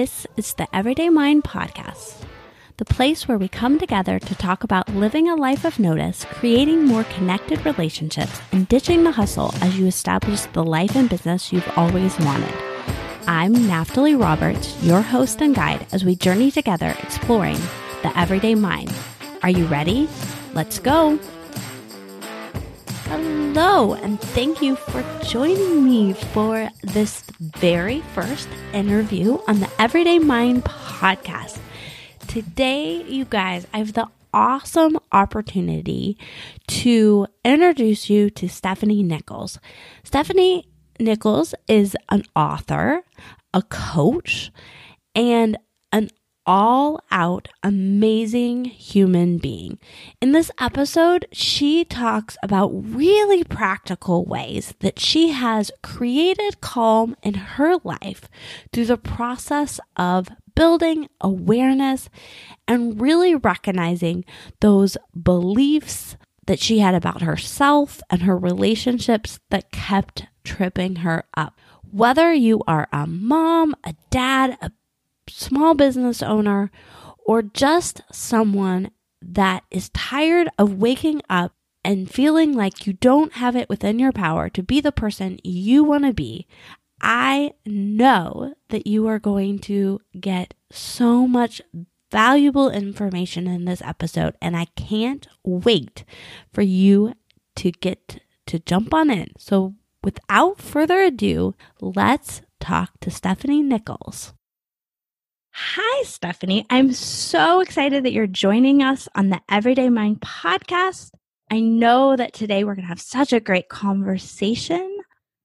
This is the Everyday Mind Podcast, the place where we come together to talk about living a life of notice, creating more connected relationships, and ditching the hustle as you establish the life and business you've always wanted. I'm Naftali Roberts, your host and guide as we journey together exploring the everyday mind. Are you ready? Let's go! Hello, and thank you for joining me for this very first interview on the Everyday Mind podcast. Today, you guys, I have the awesome opportunity to introduce you to Stephanie Nichols. Stephanie Nichols is an author, a coach, and an all out amazing human being. In this episode, she talks about really practical ways that she has created calm in her life through the process of building awareness and really recognizing those beliefs that she had about herself and her relationships that kept tripping her up. Whether you are a mom, a dad, a small business owner, or just someone that is tired of waking up and feeling like you don't have it within your power to be the person you want to be, I know that you are going to get so much valuable information in this episode, and I can't wait for you to get to jump on in. So, without further ado, let's talk to Stephanie Nichols. Hi, Stephanie. I'm so excited that you're joining us on the Everyday Mind podcast. I know that today we're going to have such a great conversation.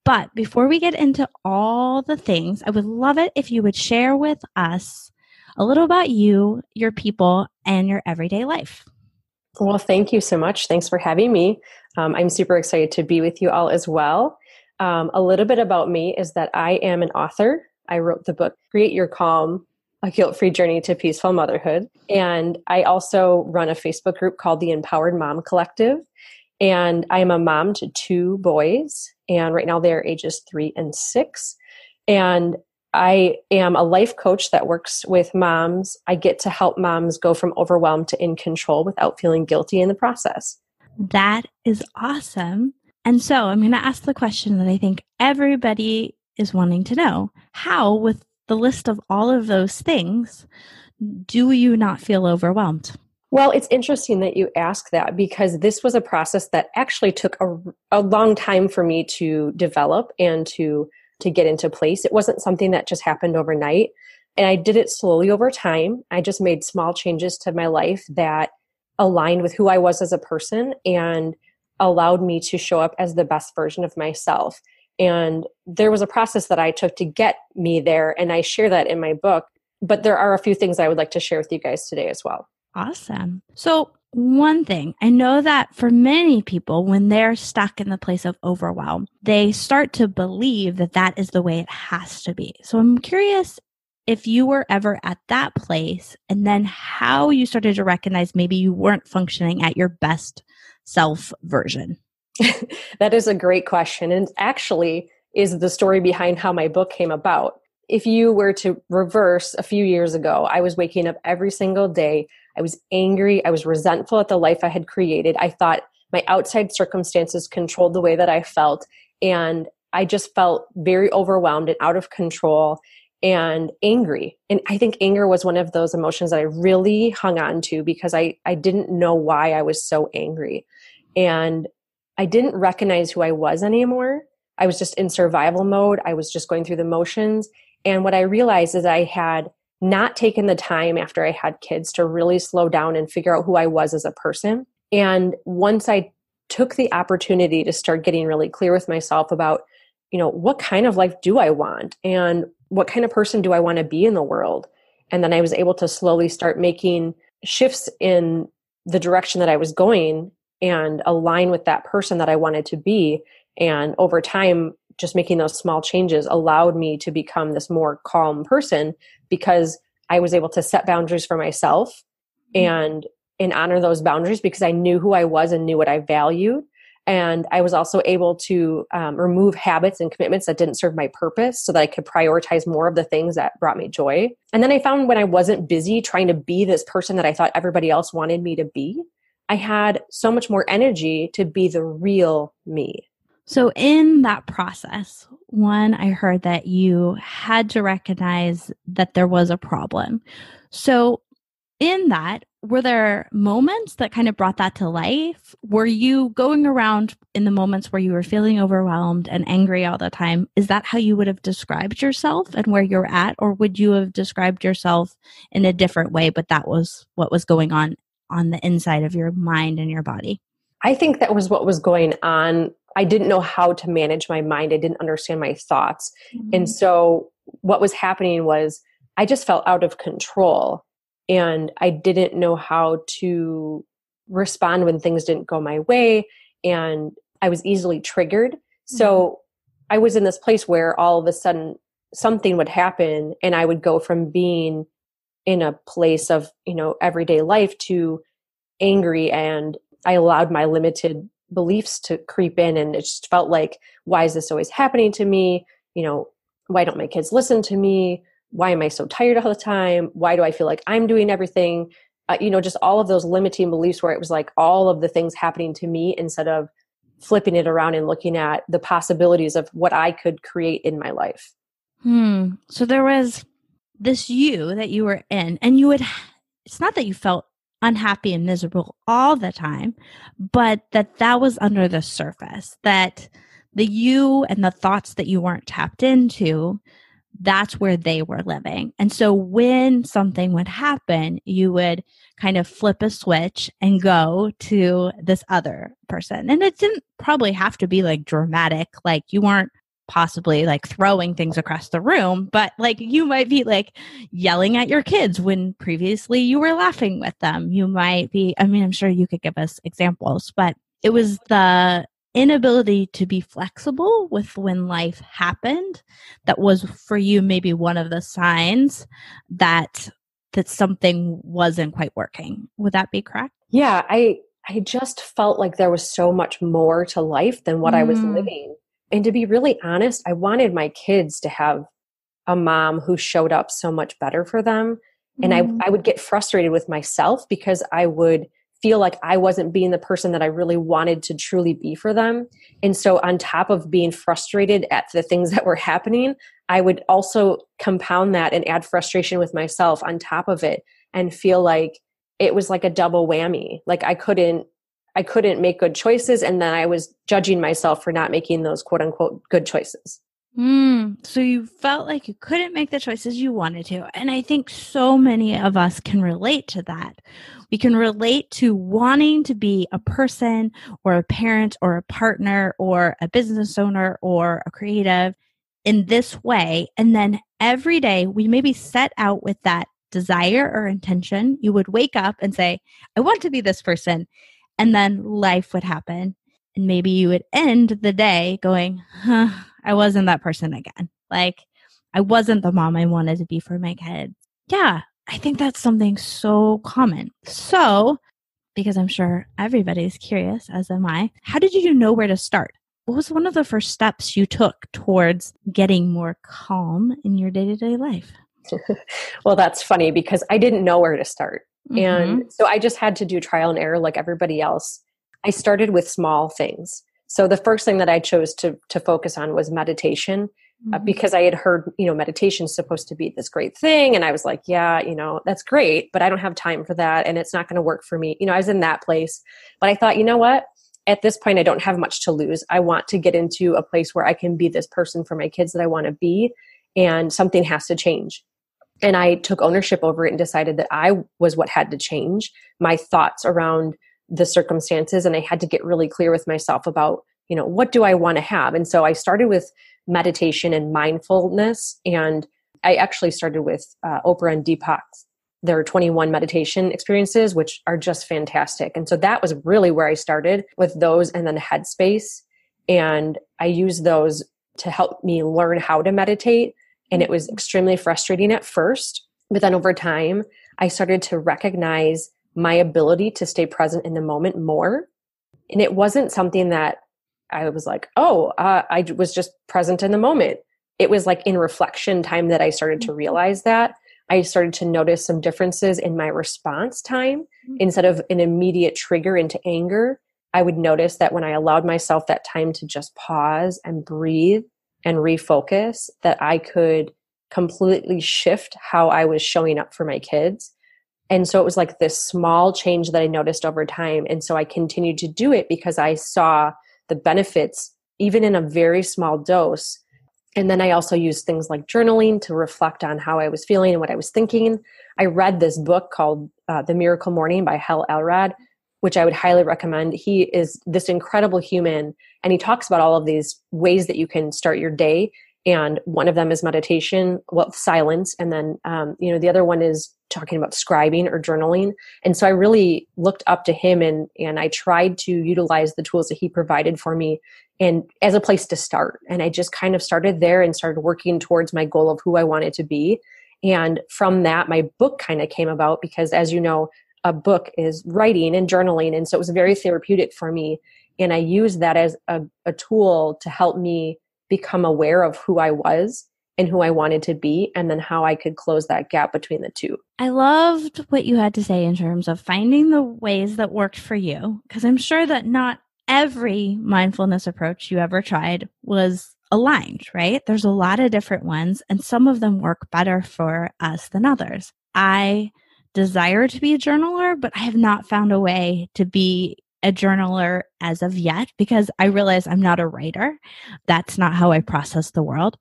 But before we get into all the things, I would love it if you would share with us a little about you, your people, and your everyday life. Well, thank you so much. Thanks for having me. Um, I'm super excited to be with you all as well. Um, a little bit about me is that I am an author. I wrote the book Create Your Calm a guilt free journey to peaceful motherhood. And I also run a Facebook group called the Empowered Mom Collective. And I am a mom to two boys. And right now they are ages three and six. And I am a life coach that works with moms. I get to help moms go from overwhelmed to in control without feeling guilty in the process. That is awesome. And so I'm going to ask the question that I think everybody is wanting to know How, with the list of all of those things, do you not feel overwhelmed? Well, it's interesting that you ask that because this was a process that actually took a, a long time for me to develop and to to get into place. It wasn't something that just happened overnight. And I did it slowly over time. I just made small changes to my life that aligned with who I was as a person and allowed me to show up as the best version of myself. And there was a process that I took to get me there, and I share that in my book. But there are a few things I would like to share with you guys today as well. Awesome. So, one thing I know that for many people, when they're stuck in the place of overwhelm, they start to believe that that is the way it has to be. So, I'm curious if you were ever at that place and then how you started to recognize maybe you weren't functioning at your best self version. that is a great question. And actually, is the story behind how my book came about. If you were to reverse a few years ago, I was waking up every single day. I was angry. I was resentful at the life I had created. I thought my outside circumstances controlled the way that I felt. And I just felt very overwhelmed and out of control and angry. And I think anger was one of those emotions that I really hung on to because I, I didn't know why I was so angry. And I didn't recognize who I was anymore. I was just in survival mode. I was just going through the motions. And what I realized is I had not taken the time after I had kids to really slow down and figure out who I was as a person. And once I took the opportunity to start getting really clear with myself about, you know, what kind of life do I want and what kind of person do I want to be in the world? And then I was able to slowly start making shifts in the direction that I was going and align with that person that I wanted to be. And over time, just making those small changes allowed me to become this more calm person because I was able to set boundaries for myself mm-hmm. and and honor those boundaries because I knew who I was and knew what I valued. And I was also able to um, remove habits and commitments that didn't serve my purpose so that I could prioritize more of the things that brought me joy. And then I found when I wasn't busy trying to be this person that I thought everybody else wanted me to be, I had so much more energy to be the real me. So, in that process, one, I heard that you had to recognize that there was a problem. So, in that, were there moments that kind of brought that to life? Were you going around in the moments where you were feeling overwhelmed and angry all the time? Is that how you would have described yourself and where you're at? Or would you have described yourself in a different way, but that was what was going on on the inside of your mind and your body? I think that was what was going on. I didn't know how to manage my mind. I didn't understand my thoughts. Mm-hmm. And so what was happening was I just felt out of control and I didn't know how to respond when things didn't go my way and I was easily triggered. So mm-hmm. I was in this place where all of a sudden something would happen and I would go from being in a place of, you know, everyday life to angry and I allowed my limited beliefs to creep in and it just felt like why is this always happening to me? You know, why don't my kids listen to me? why am I so tired all the time? Why do I feel like I'm doing everything? Uh, you know, just all of those limiting beliefs where it was like all of the things happening to me instead of flipping it around and looking at the possibilities of what I could create in my life. Hmm. So there was this you that you were in, and you would, it's not that you felt unhappy and miserable all the time, but that that was under the surface, that the you and the thoughts that you weren't tapped into that's where they were living. And so when something would happen, you would kind of flip a switch and go to this other person. And it didn't probably have to be like dramatic, like you weren't possibly like throwing things across the room, but like you might be like yelling at your kids when previously you were laughing with them. You might be, I mean, I'm sure you could give us examples, but it was the inability to be flexible with when life happened that was for you maybe one of the signs that that something wasn't quite working would that be correct yeah i i just felt like there was so much more to life than what mm. i was mm. living and to be really honest i wanted my kids to have a mom who showed up so much better for them and mm. I, I would get frustrated with myself because i would feel like I wasn't being the person that I really wanted to truly be for them. And so, on top of being frustrated at the things that were happening, I would also compound that and add frustration with myself on top of it and feel like it was like a double whammy. Like I couldn't. I couldn't make good choices, and then I was judging myself for not making those quote unquote good choices. Mm, so you felt like you couldn't make the choices you wanted to. And I think so many of us can relate to that. We can relate to wanting to be a person or a parent or a partner or a business owner or a creative in this way. And then every day we maybe set out with that desire or intention. You would wake up and say, I want to be this person. And then life would happen. And maybe you would end the day going, huh, I wasn't that person again. Like, I wasn't the mom I wanted to be for my kids. Yeah, I think that's something so common. So, because I'm sure everybody's curious, as am I, how did you know where to start? What was one of the first steps you took towards getting more calm in your day to day life? well, that's funny because I didn't know where to start. Mm-hmm. And so I just had to do trial and error like everybody else. I started with small things. So the first thing that I chose to to focus on was meditation uh, mm-hmm. because I had heard, you know, meditation is supposed to be this great thing and I was like, yeah, you know, that's great, but I don't have time for that and it's not going to work for me. You know, I was in that place. But I thought, you know what? At this point I don't have much to lose. I want to get into a place where I can be this person for my kids that I want to be and something has to change. And I took ownership over it and decided that I was what had to change. My thoughts around the circumstances and I had to get really clear with myself about, you know, what do I want to have? And so I started with meditation and mindfulness and I actually started with uh, Oprah and Deepak. There are 21 meditation experiences, which are just fantastic. And so that was really where I started with those and then Headspace. And I used those to help me learn how to meditate. And it was extremely frustrating at first. But then over time, I started to recognize my ability to stay present in the moment more. And it wasn't something that I was like, oh, uh, I was just present in the moment. It was like in reflection time that I started to mm-hmm. realize that. I started to notice some differences in my response time. Mm-hmm. Instead of an immediate trigger into anger, I would notice that when I allowed myself that time to just pause and breathe and refocus, that I could completely shift how I was showing up for my kids. And so it was like this small change that I noticed over time. And so I continued to do it because I saw the benefits, even in a very small dose. And then I also used things like journaling to reflect on how I was feeling and what I was thinking. I read this book called uh, The Miracle Morning by Hal Elrod, which I would highly recommend. He is this incredible human, and he talks about all of these ways that you can start your day and one of them is meditation well silence and then um, you know the other one is talking about scribing or journaling. And so i really looked up to him and and i tried to utilize the tools that he provided for me and as a place to start. And i just kind of started there and started working towards my goal of who i wanted to be. And from that my book kind of came about because as you know a book is writing and journaling and so it was very therapeutic for me and i used that as a, a tool to help me become aware of who I was and who I wanted to be, and then how I could close that gap between the two. I loved what you had to say in terms of finding the ways that worked for you, because I'm sure that not every mindfulness approach you ever tried was aligned, right? There's a lot of different ones, and some of them work better for us than others. I desire to be a journaler, but I have not found a way to be a journaler as of yet because I realize I'm not a writer. That's not how I process the world.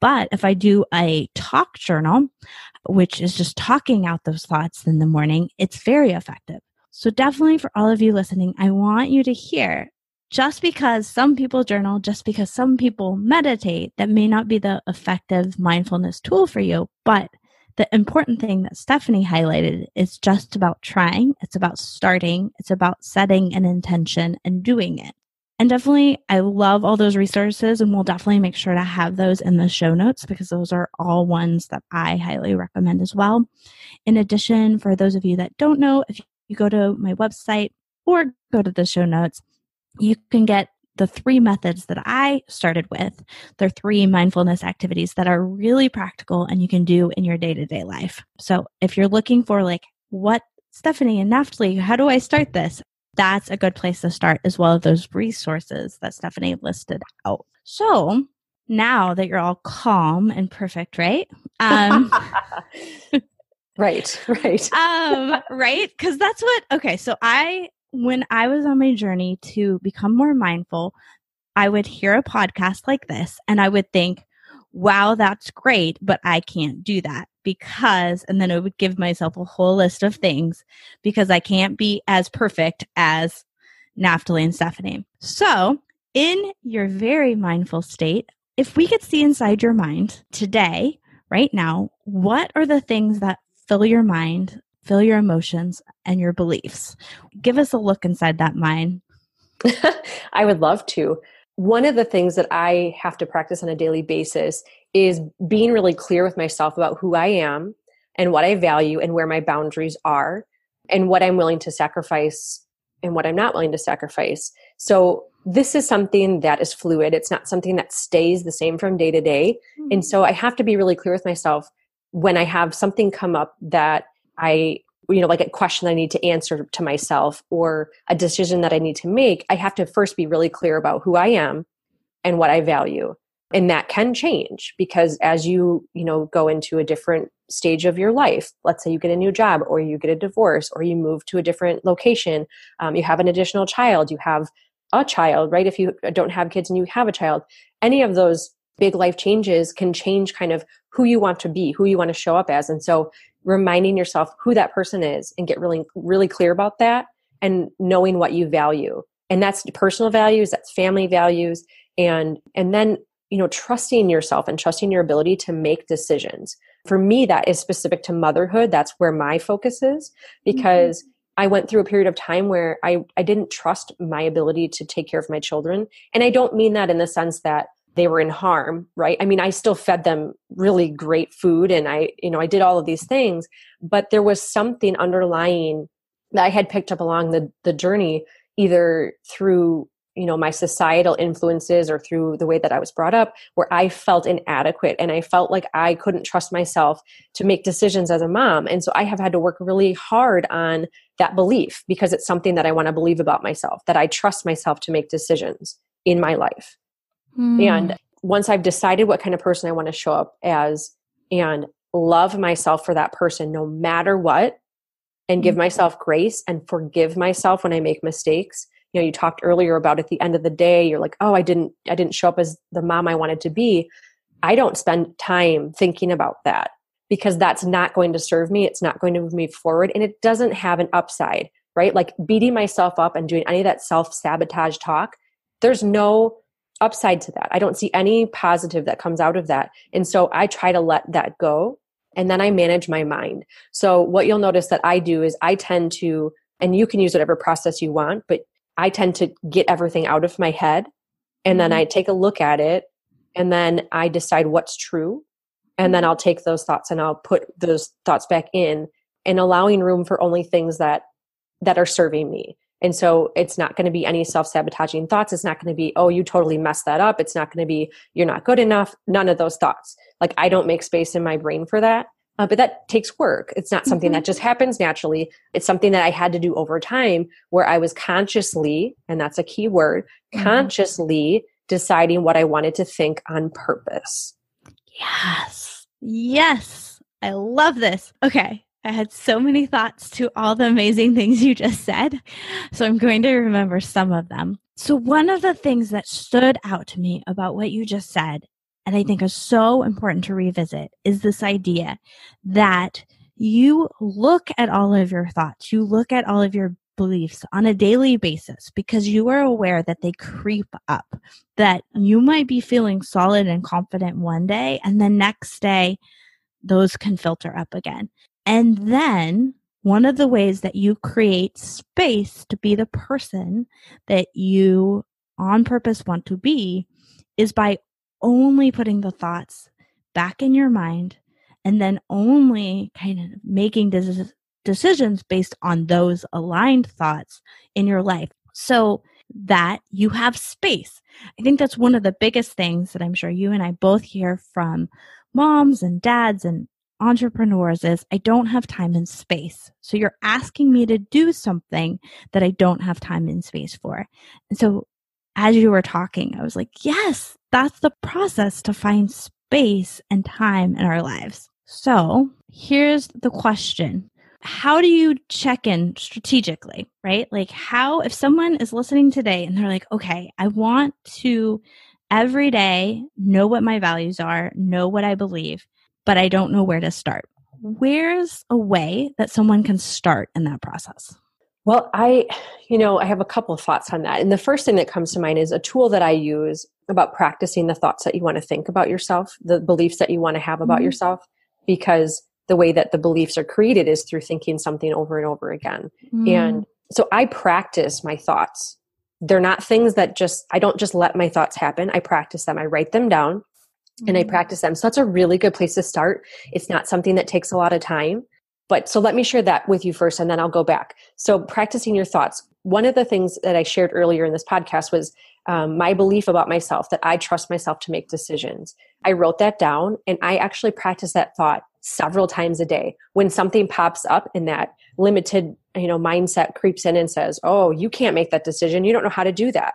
But if I do a talk journal, which is just talking out those thoughts in the morning, it's very effective. So, definitely for all of you listening, I want you to hear just because some people journal, just because some people meditate, that may not be the effective mindfulness tool for you, but the important thing that Stephanie highlighted is just about trying. It's about starting. It's about setting an intention and doing it. And definitely, I love all those resources, and we'll definitely make sure to have those in the show notes because those are all ones that I highly recommend as well. In addition, for those of you that don't know, if you go to my website or go to the show notes, you can get the three methods that I started with. They're three mindfulness activities that are really practical and you can do in your day to day life. So if you're looking for like, what Stephanie and Naftali, how do I start this? That's a good place to start as well as those resources that Stephanie listed out. So now that you're all calm and perfect, right? Um, right, right. um, right? Because that's what, okay, so I when I was on my journey to become more mindful, I would hear a podcast like this and I would think, wow, that's great, but I can't do that because, and then I would give myself a whole list of things because I can't be as perfect as Naftali and Stephanie. So, in your very mindful state, if we could see inside your mind today, right now, what are the things that fill your mind fill your emotions and your beliefs. Give us a look inside that mind. I would love to. One of the things that I have to practice on a daily basis is being really clear with myself about who I am and what I value and where my boundaries are and what I'm willing to sacrifice and what I'm not willing to sacrifice. So this is something that is fluid. It's not something that stays the same from day to day. Mm-hmm. And so I have to be really clear with myself when I have something come up that I, you know, like a question I need to answer to myself or a decision that I need to make, I have to first be really clear about who I am and what I value. And that can change because as you, you know, go into a different stage of your life, let's say you get a new job or you get a divorce or you move to a different location, um, you have an additional child, you have a child, right? If you don't have kids and you have a child, any of those big life changes can change kind of who you want to be, who you want to show up as. And so reminding yourself who that person is and get really really clear about that and knowing what you value and that's personal values that's family values and and then you know trusting yourself and trusting your ability to make decisions for me that is specific to motherhood that's where my focus is because mm-hmm. I went through a period of time where I, I didn't trust my ability to take care of my children. And I don't mean that in the sense that they were in harm right? I mean i still fed them really great food and i you know i did all of these things but there was something underlying that i had picked up along the the journey either through you know my societal influences or through the way that i was brought up where i felt inadequate and i felt like i couldn't trust myself to make decisions as a mom. And so i have had to work really hard on that belief because it's something that i want to believe about myself that i trust myself to make decisions in my life mm. and once i've decided what kind of person i want to show up as and love myself for that person no matter what and give mm. myself grace and forgive myself when i make mistakes you know you talked earlier about at the end of the day you're like oh i didn't i didn't show up as the mom i wanted to be i don't spend time thinking about that because that's not going to serve me it's not going to move me forward and it doesn't have an upside right like beating myself up and doing any of that self sabotage talk there's no upside to that i don't see any positive that comes out of that and so i try to let that go and then i manage my mind so what you'll notice that i do is i tend to and you can use whatever process you want but I tend to get everything out of my head and then mm-hmm. I take a look at it and then I decide what's true. And then. I'll take those thoughts and I'll put those thoughts back in and allowing room for only things that that are serving me. And so it's not going to be any self-sabotaging thoughts. It's not going to be, oh, you totally messed that up. It's not going to be, you're not good enough. None of those thoughts. Like I don't make space in my brain for that. Uh, but that takes work. It's not something mm-hmm. that just happens naturally. It's something that I had to do over time where I was consciously, and that's a key word, mm-hmm. consciously deciding what I wanted to think on purpose. Yes. Yes. I love this. Okay. I had so many thoughts to all the amazing things you just said. So I'm going to remember some of them. So, one of the things that stood out to me about what you just said and I think is so important to revisit is this idea that you look at all of your thoughts, you look at all of your beliefs on a daily basis because you are aware that they creep up, that you might be feeling solid and confident one day, and the next day, those can filter up again. And then one of the ways that you create space to be the person that you on purpose want to be is by only putting the thoughts back in your mind and then only kind of making des- decisions based on those aligned thoughts in your life so that you have space. I think that's one of the biggest things that I'm sure you and I both hear from moms and dads and entrepreneurs is I don't have time and space. So you're asking me to do something that I don't have time and space for. And so as you were talking, I was like, yes, that's the process to find space and time in our lives. So here's the question. How do you check in strategically, right? Like, how, if someone is listening today and they're like, okay, I want to every day know what my values are, know what I believe, but I don't know where to start. Where's a way that someone can start in that process? Well, I, you know, I have a couple of thoughts on that. And the first thing that comes to mind is a tool that I use about practicing the thoughts that you want to think about yourself, the beliefs that you want to have about mm-hmm. yourself, because the way that the beliefs are created is through thinking something over and over again. Mm-hmm. And so I practice my thoughts. They're not things that just, I don't just let my thoughts happen. I practice them. I write them down mm-hmm. and I mm-hmm. practice them. So that's a really good place to start. It's not something that takes a lot of time. But so let me share that with you first and then I'll go back. So, practicing your thoughts. One of the things that I shared earlier in this podcast was um, my belief about myself that I trust myself to make decisions. I wrote that down and I actually practice that thought several times a day. When something pops up in that limited, you know, mindset creeps in and says, "Oh, you can't make that decision. You don't know how to do that."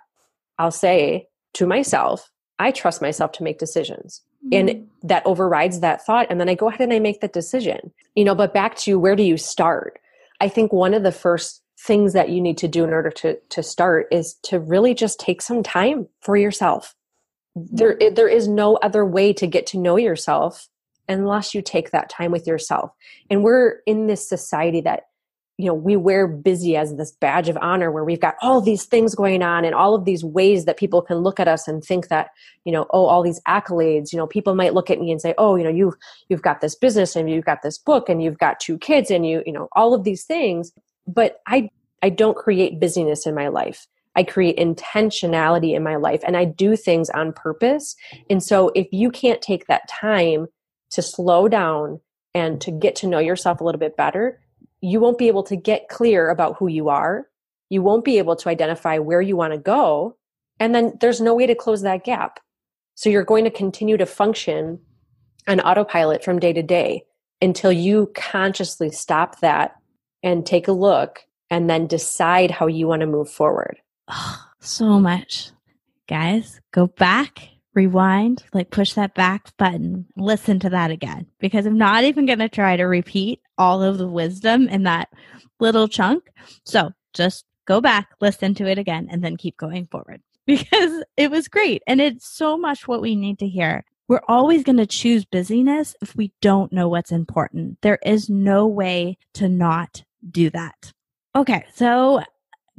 I'll say to myself, I trust myself to make decisions. Mm-hmm. And that overrides that thought. And then I go ahead and I make that decision. You know, but back to where do you start? I think one of the first things that you need to do in order to, to start is to really just take some time for yourself. There, there is no other way to get to know yourself unless you take that time with yourself. And we're in this society that you know we wear busy as this badge of honor where we've got all these things going on and all of these ways that people can look at us and think that you know oh all these accolades you know people might look at me and say oh you know you've you've got this business and you've got this book and you've got two kids and you you know all of these things. But i i don't create busyness in my life. I create intentionality in my life and i do things on purpose. And so if you can't take that time to slow down and to get to know yourself a little bit better you won't be able to get clear about who you are you won't be able to identify where you want to go. And then there's no way to close that gap. So you're going to continue to function on autopilot from day to day until you consciously stop that and take a look and then decide how you want to move forward. Oh, so much. Guys, go back, rewind, like push that back button, listen to that again, because I'm not even going to try to repeat all of the wisdom in that little chunk. So just go back, listen to it again, and then keep going forward because it was great. And it's so much what we need to hear. We're always going to choose busyness if we don't know what's important. There is no way to not do that. Okay, so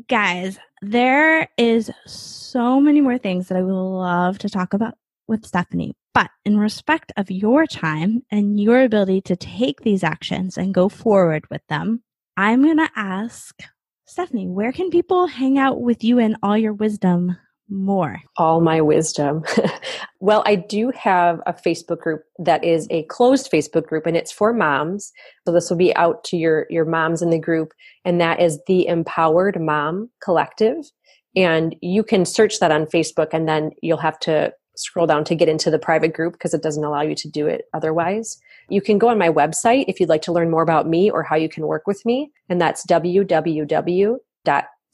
guys, there is so many more things that I would love to talk about with Stephanie. But in respect of your time and your ability to take these actions and go forward with them, I'm going to ask Stephanie, where can people hang out with you and all your wisdom more? All my wisdom. well, I do have a Facebook group that is a closed Facebook group and it's for moms. So this will be out to your your moms in the group and that is the Empowered Mom Collective. And you can search that on Facebook and then you'll have to scroll down to get into the private group because it doesn't allow you to do it otherwise. You can go on my website if you'd like to learn more about me or how you can work with me, and that's www.stephanie,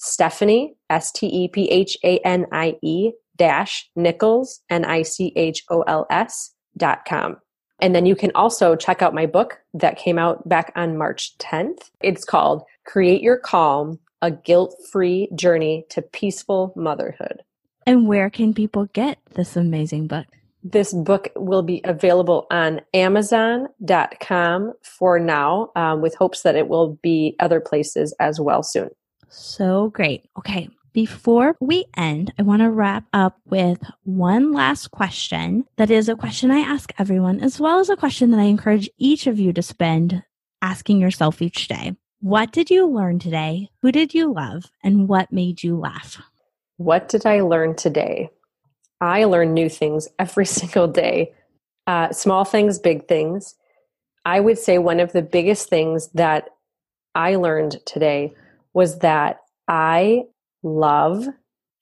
S-T-E-P-H-A-N-I-E S T E P H A N I E dash Nichols, N-I-C-H-O-L-S dot com. And then you can also check out my book that came out back on March 10th. It's called Create Your Calm, a guilt-free journey to peaceful motherhood. And where can people get this amazing book? This book will be available on Amazon.com for now, um, with hopes that it will be other places as well soon. So great. Okay. Before we end, I want to wrap up with one last question that is a question I ask everyone, as well as a question that I encourage each of you to spend asking yourself each day. What did you learn today? Who did you love? And what made you laugh? What did I learn today? I learn new things every single day, uh, small things, big things. I would say one of the biggest things that I learned today was that I love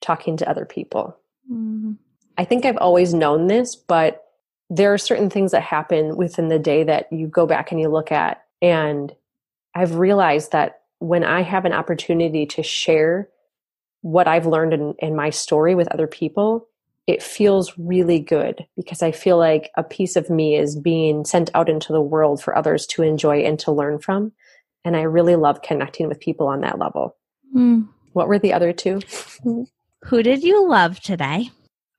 talking to other people. Mm-hmm. I think I've always known this, but there are certain things that happen within the day that you go back and you look at. And I've realized that when I have an opportunity to share what I've learned in, in my story with other people, it feels really good because I feel like a piece of me is being sent out into the world for others to enjoy and to learn from. And I really love connecting with people on that level. Mm. What were the other two? Who did you love today?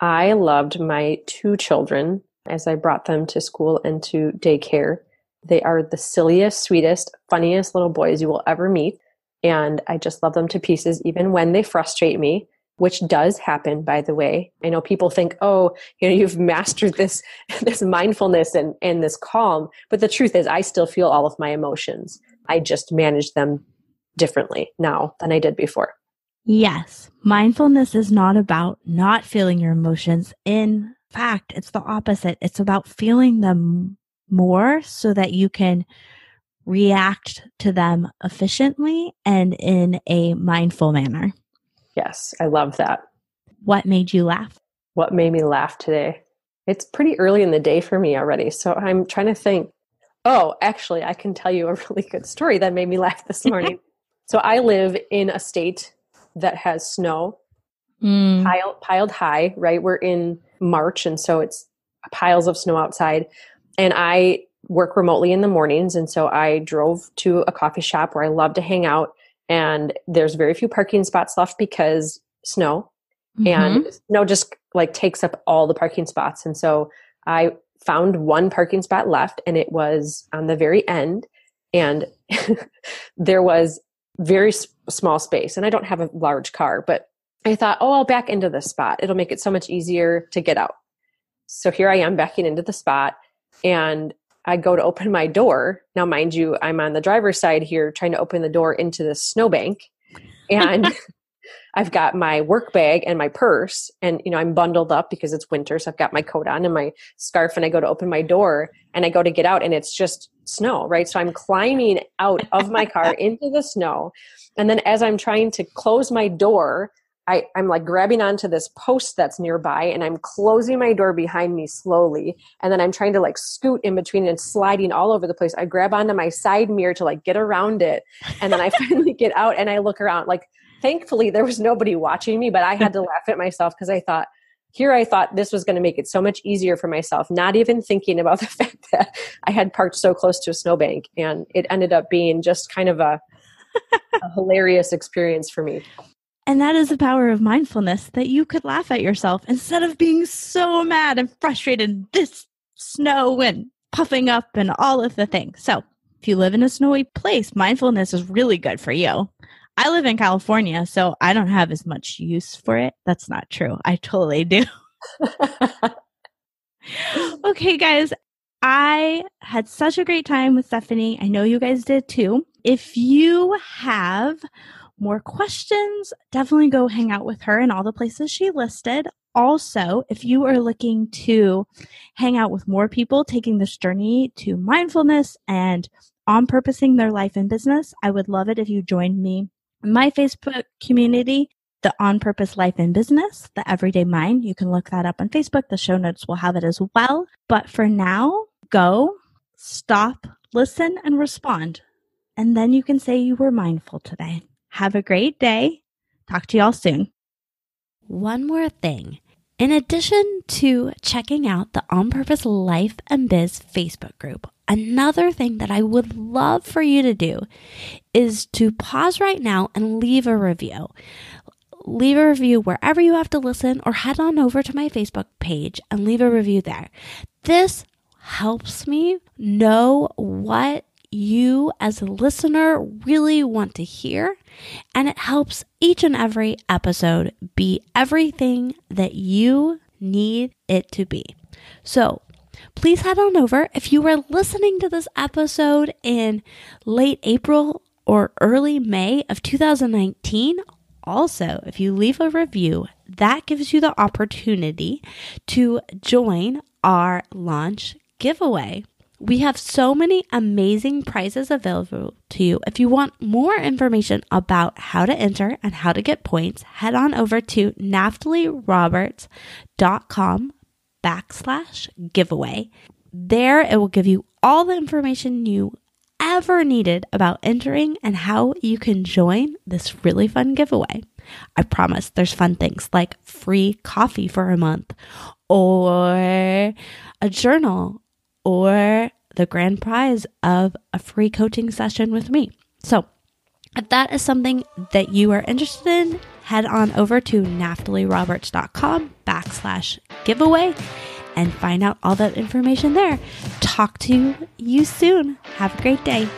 I loved my two children as I brought them to school and to daycare. They are the silliest, sweetest, funniest little boys you will ever meet. And I just love them to pieces, even when they frustrate me, which does happen, by the way. I know people think, oh, you know, you've mastered this, this mindfulness and, and this calm. But the truth is, I still feel all of my emotions. I just manage them differently now than I did before. Yes. Mindfulness is not about not feeling your emotions. In fact, it's the opposite. It's about feeling them more so that you can react to them efficiently and in a mindful manner. Yes, I love that. What made you laugh? What made me laugh today? It's pretty early in the day for me already, so I'm trying to think. Oh, actually, I can tell you a really good story that made me laugh this morning. so I live in a state that has snow mm. piled, piled high, right? We're in March, and so it's piles of snow outside. And I work remotely in the mornings and so i drove to a coffee shop where i love to hang out and there's very few parking spots left because snow mm-hmm. and snow just like takes up all the parking spots and so i found one parking spot left and it was on the very end and there was very s- small space and i don't have a large car but i thought oh i'll back into the spot it'll make it so much easier to get out so here i am backing into the spot and I go to open my door. Now, mind you, I'm on the driver's side here trying to open the door into the snowbank. And I've got my work bag and my purse. And, you know, I'm bundled up because it's winter. So I've got my coat on and my scarf. And I go to open my door and I go to get out and it's just snow, right? So I'm climbing out of my car into the snow. And then as I'm trying to close my door, I, I'm like grabbing onto this post that's nearby and I'm closing my door behind me slowly. And then I'm trying to like scoot in between and sliding all over the place. I grab onto my side mirror to like get around it. And then I finally get out and I look around. Like, thankfully, there was nobody watching me, but I had to laugh at myself because I thought, here I thought this was going to make it so much easier for myself, not even thinking about the fact that I had parked so close to a snowbank. And it ended up being just kind of a, a hilarious experience for me. And that is the power of mindfulness that you could laugh at yourself instead of being so mad and frustrated, this snow and puffing up and all of the things. So, if you live in a snowy place, mindfulness is really good for you. I live in California, so I don't have as much use for it. That's not true. I totally do. okay, guys, I had such a great time with Stephanie. I know you guys did too. If you have more questions, definitely go hang out with her in all the places she listed. Also, if you are looking to hang out with more people taking this journey to mindfulness and on purposing their life and business, I would love it if you joined me my Facebook community, the On Purpose Life and Business, the Everyday Mind. You can look that up on Facebook. The show notes will have it as well. But for now, go, stop, listen, and respond. And then you can say you were mindful today. Have a great day. Talk to y'all soon. One more thing. In addition to checking out the On Purpose Life and Biz Facebook group, another thing that I would love for you to do is to pause right now and leave a review. Leave a review wherever you have to listen, or head on over to my Facebook page and leave a review there. This helps me know what you as a listener really want to hear, and it helps each and every episode be everything that you need it to be. So, please head on over. If you were listening to this episode in late April or early May of 2019, also, if you leave a review, that gives you the opportunity to join our launch giveaway. We have so many amazing prizes available to you. If you want more information about how to enter and how to get points, head on over to naftaliroberts.com backslash giveaway. There it will give you all the information you ever needed about entering and how you can join this really fun giveaway. I promise there's fun things like free coffee for a month or a journal or the grand prize of a free coaching session with me. So, if that is something that you are interested in, head on over to naftaliroberts.com backslash giveaway and find out all that information there. Talk to you soon. Have a great day.